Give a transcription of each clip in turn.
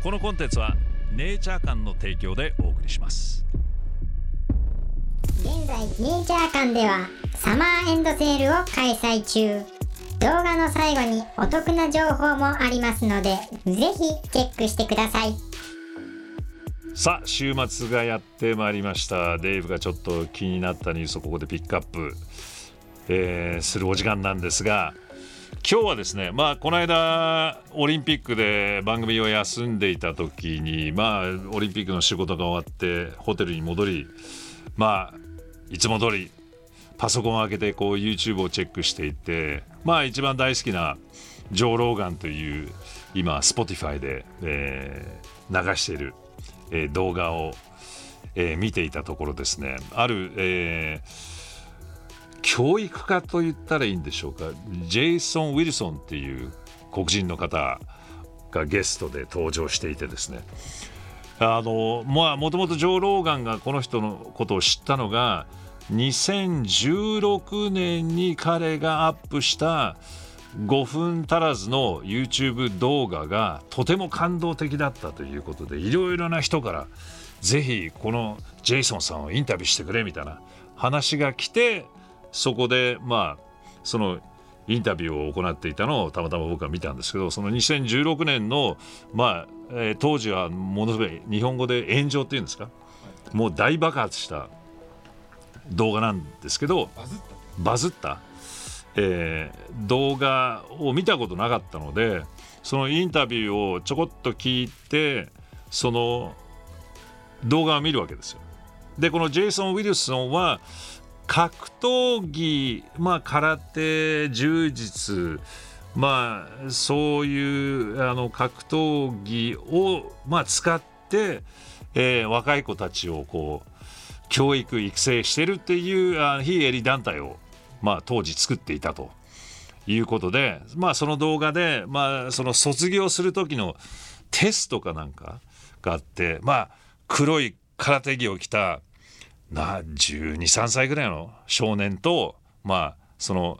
このコンテンツはネイチャー館の提供でお送りします。現在ネイチャー館ではサマーエンドセールを開催中。動画の最後にお得な情報もありますのでぜひチェックしてください。さあ週末がやってまいりました。デイブがちょっと気になったニュースをここでピックアップ、えーするお時間なんですが今日はですねまあこの間オリンピックで番組を休んでいた時にまあオリンピックの仕事が終わってホテルに戻りまあいつも通りパソコンを開けてこう YouTube をチェックしていてまあ一番大好きなジョー・ローガンという今 Spotify で、えー流している、えー動画を、えー見ていたところですね。ある、えー教育家と言ったらいいんでしょうか。ジェイソン・ウィルソンっていう黒人の方がゲストで登場していてですね。あのまあもともとジョー・ローガンがこの人のことを知ったのが2016年に彼がアップした5分足らずの YouTube 動画がとても感動的だったということでいろいろな人からぜひこのジェイソンさんをインタビューしてくれみたいな話が来てそこでまあそのインタビューを行っていたのをたまたま僕は見たんですけどその2016年のまあ、えー当時はものすごい日本語で炎上っていうんですか？もう大爆発した動画なんですけどバズった、えー動画を見たことなかったのでそのインタビューをちょこっと聞いてその動画を見るわけですよ。でこのジェイソン・ウィルソンは格闘技、まあ、空手柔術まあそういうあの格闘技を、まあ、使って、えー若い子たちをこう教育育成してるっていうあ非営利団体を、まあ、当時作っていたと。いうことで、まあ、その動画で、まあ、その卒業する時のテストかなんかがあって、まあ、黒い空手着を着たな123歳ぐらいの少年とまあその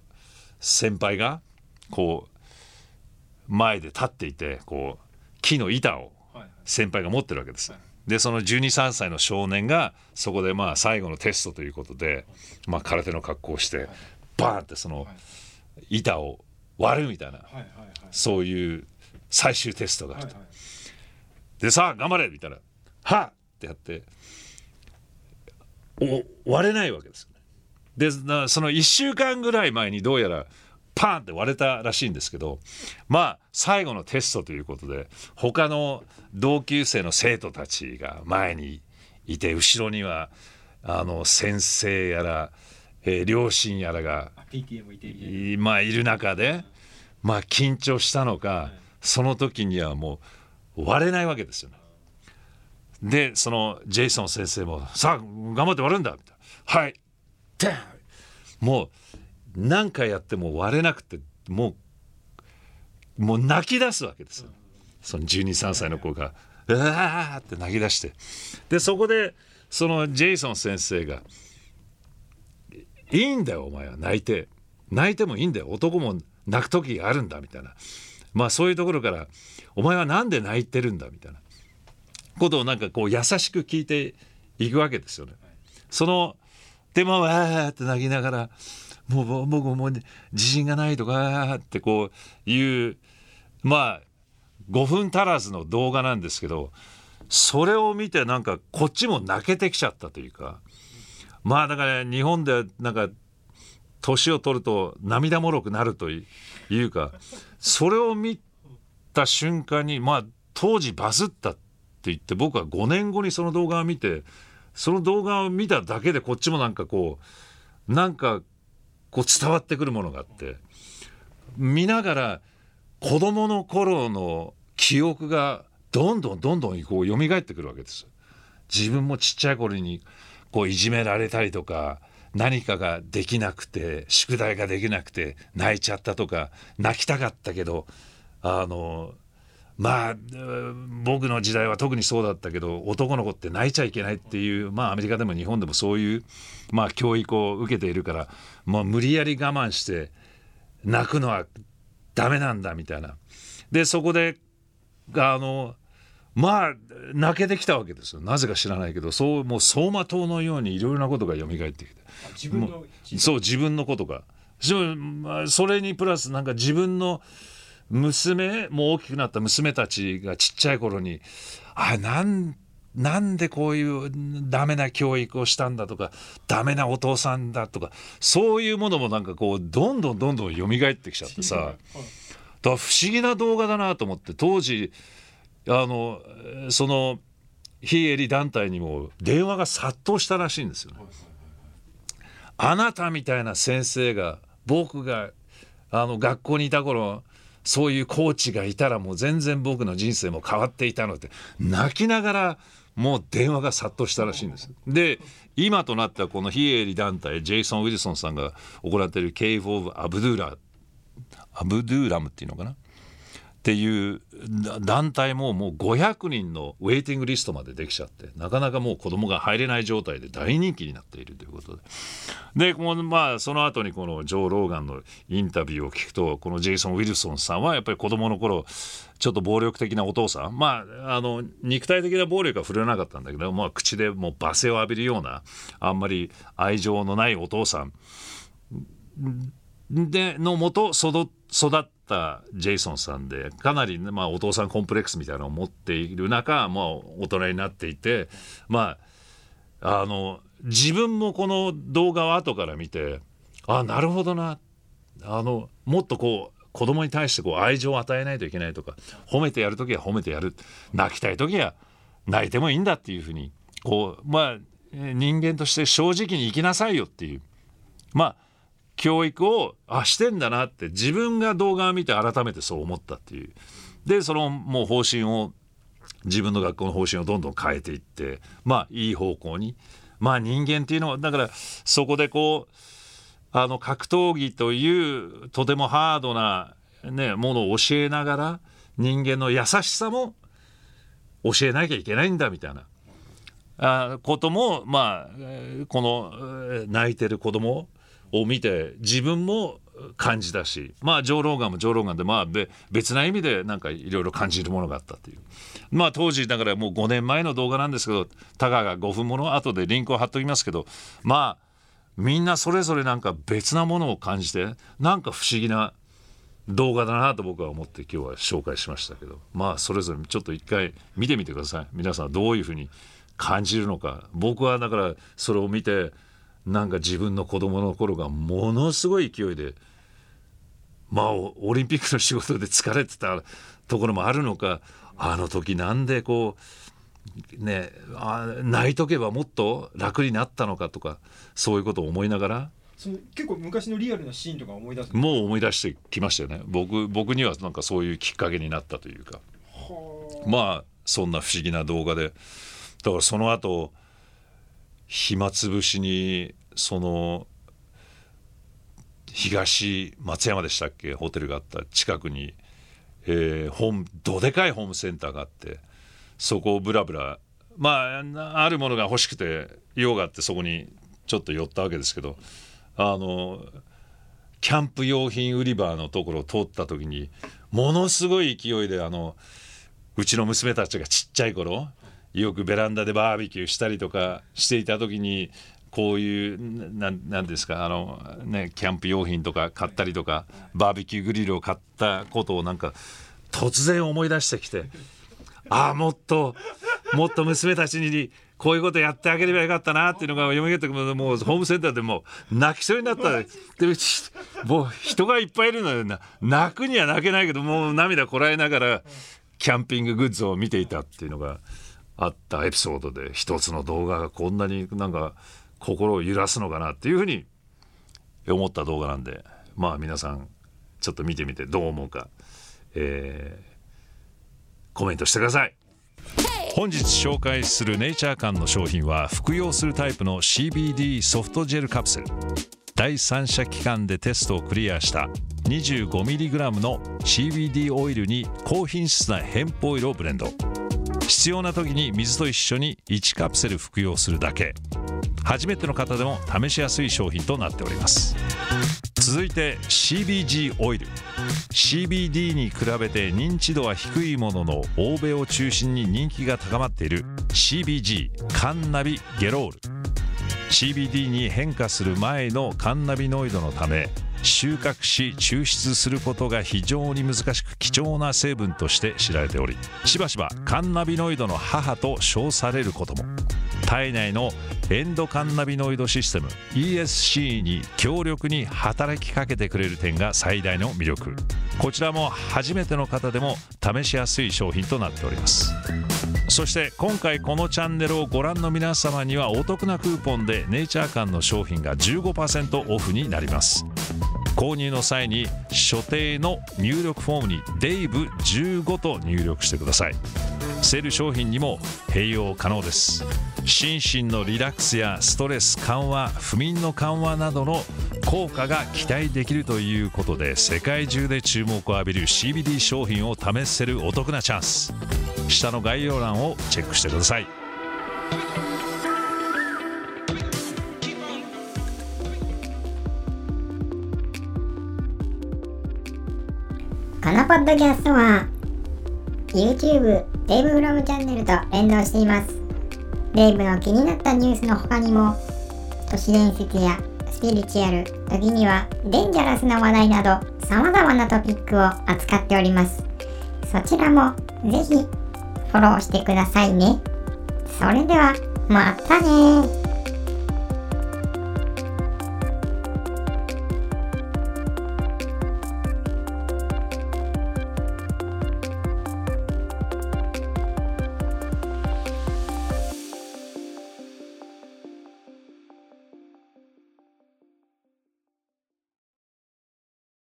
先輩がこう前で立っていてこう木の板を先輩が持ってるわけです。でその123歳の少年がそこでまあ最後のテストということで、まあ、空手の格好をしてバーンってその板を割るみたいなそういう最終テストがあると。はいでさあ頑張れみたいな「はっ!」ってやってお割れないわけですよね。でなその1週間ぐらい前にどうやらパーンって割れたらしいんですけどまあ最後のテストということで他の同級生の生徒たちが前にいて後ろにはあの先生やら、えー両親やらがいまあいる中でまあ緊張したのかその時にはもう割れないわけですよね。でそのジェイソン先生も「さあ頑張って割るんだ」みたいな「はい」ダンもう何回やっても割れなくてもうもう泣き出すわけですよ。その123歳の子が「うわ!」って泣き出して。でそこでそのジェイソン先生が「いいんだよお前は。泣いて。泣いてもいいんだよ。男も泣く時があるんだ」みたいな。まあそういうところから「お前はなんで泣いてるんだ」みたいな。ことをなんかこう優しく聞いていくわけですよね。そのでまあわって泣きながら「もう僕もう自信がない」とかってこういうまあ5分足らずの動画なんですけどそれを見てなんかこっちも泣けてきちゃったというかまあだから日本でなんか年を取ると涙もろくなるというかそれを見た瞬間にまあ当時バズったって言って僕は5年後にその動画を見てその動画を見ただけでこっちもなんかこうなんかこう伝わってくるものがあって見ながら子供の頃の記憶がどんどんどんどんこう蘇ってくるわけです。自分もちっちゃい頃にこういじめられたりとか何かができなくて宿題ができなくて泣いちゃったとか泣きたかったけどあのまあうん僕の時代は特にそうだったけど男の子って泣いちゃいけないっていうまあアメリカでも日本でもそういうまあ教育を受けているからもう無理やり我慢して泣くのはダメなんだみたいな。でそこであのまあ泣けてきたわけですよ。なぜか知らないけどそうもう走馬灯のようにいろいろなことが蘇ってきて。自分のそう自分のことが。それにプラスなんか自分の娘もう大きくなった娘たちがちっちゃい頃にあなんなんでこういうダメな教育をしたんだとかダメなお父さんだとかそういうものもなんかこうどんどんどんどん蘇ってきちゃってさだ不思議な動画だなと思って当時あのその非営利団体にも電話が殺到したらしいんですよね。あなたみたいな先生が僕があの学校にいた頃そういうコーチがいたらもう全然僕の人生も変わっていたのって泣きながらもう電話が殺到したらしいんです。で今となったこの非営利団体ジェイソン・ウィルソンさんが行っているケイブ・オブ・アブドゥーラアブドゥーラムっていうのかな？っていう団体ももう500人のウェイティングリストまでできちゃってなかなかもう子供が入れない状態で大人気になっているということで。でこのまあその後にこのジョー・ローガンのインタビューを聞くとこのジェイソン・ウィルソンさんはやっぱり子供の頃ちょっと暴力的なお父さん。まああの肉体的な暴力は振るわなかったんだけど、まあ、口でもう罵声を浴びるようなあんまり愛情のないお父さん。でのもと育ったジェイソンさんでかなり、まあ、お父さんコンプレックスみたいなのを持っている中、まあ、大人になっていてまああの自分もこの動画を後から見てあなるほどな。あのもっとこう子供に対してこう愛情を与えないといけないとか褒めてやる時は褒めてやる。泣きたい時は泣いてもいいんだっていうふうにこうまあ人間として正直に生きなさいよっていう。まあ教育をあしてんだなって自分が動画を見て改めてそう思ったっていう。でそのもう方針を自分の学校の方針をどんどん変えていってまあいい方向に。まあ人間っていうのはだからそこでこうあの格闘技というとてもハードな、ね、ものを教えながら人間の優しさも教えなきゃいけないんだみたいな。あこともまあこの泣いてる子供を見て自分も感じたしまあジョー・ローガンもジョー・ローガンでまあ別な意味でなんかいろいろ感じるものがあったという。まあ当時だからもう5年前の動画なんですけどタガが5分もの後でリンクを貼っておきますけどまあみんなそれぞれなんか別なものを感じてなんか不思議な動画だなと僕は思って今日は紹介しましたけどまあそれぞれちょっと一回見てみてください。皆さんどういうふうに感じるのか。僕はだからそれを見てなんか自分の子供の頃がものすごい勢いでまあオリンピックの仕事で疲れてたところもあるのかあの時なんでこうねあ泣いとけばもっと楽になったのかとかそういうことを思いながらその結構昔のリアルなシーンとか思い出すもう思い出してきましたよね。僕僕にはなんかそういうきっかけになったというか。まあそんな不思議な動画で。だからその後暇つぶしにその東松山でしたっけ？ホテルがあった近くに、えー、ホームどでかいホームセンターがあってそこをブラブラまああるものが欲しくて用があってそこにちょっと寄ったわけですけどあのキャンプ用品売り場のところを通った時にものすごい勢いであのうちの娘たちがちっちゃい頃よくベランダでバーベキューしたりとかしていた時にこういうなんですかあの、ね、キャンプ用品とか買ったりとかバーベキューグリルを買ったことをなんか突然思い出してきてああもっともっと娘たちにこういうことやってあげればよかったなっていうのが読み上げてもうホームセンターでもう泣きそうになった。でもう人がいっぱいいるので泣くには泣けないけどもう涙こらえながらキャンピンググッズを見ていたっていうのがあったエピソードで一つの動画がこんなになんか心を揺らすのかなっていうふうに思った動画なんでまあ皆さんちょっと見てみてどう思うか、えー、コメントしてください。本日紹介するネイチャー館の商品は服用するタイプの CBD ソフトジェルカプセル。第三者機関でテストをクリアした 25mg の CBD オイルに高品質なヘンプオイルをブレンド。必要な時に水と一緒に1カプセル服用するだけ。初めての方でも試しやすい商品となっております。続いて CBG オイル。CBD に比べて認知度は低いものの欧米を中心に人気が高まっている。CBG カンナビゲロール。CBD に変化する前のカンナビノイドのため収穫し抽出することが非常に難しく貴重な成分として知られておりしばしばカンナビノイドの母と称されることも。体内のエンドカンナビノイドシステム ESC に強力に働きかけてくれる点が最大の魅力。こちらも初めての方でも試しやすい商品となっております。そして今回このチャンネルをご覧の皆様にはお得なクーポンでネイチャー館の商品が15%オフになります。購入の際に所定の入力フォームに DAVE15 と入力してください。セール商品にも併用可能です。心身のリラックスやストレス緩和不眠の緩和などの効果が期待できるということで世界中で注目を浴びる CBD 商品を試せるお得なチャンス。下の概要欄をチェックしてください。このポッドキャストは YouTube デイブフロムチャンネルと連動しています。デイブの気になったニュースの他にも都市伝説やスピリチュアル時にはデンジャラスな話題など様々なトピックを扱っております。そちらもぜひフォローしてくださいね。それではまたね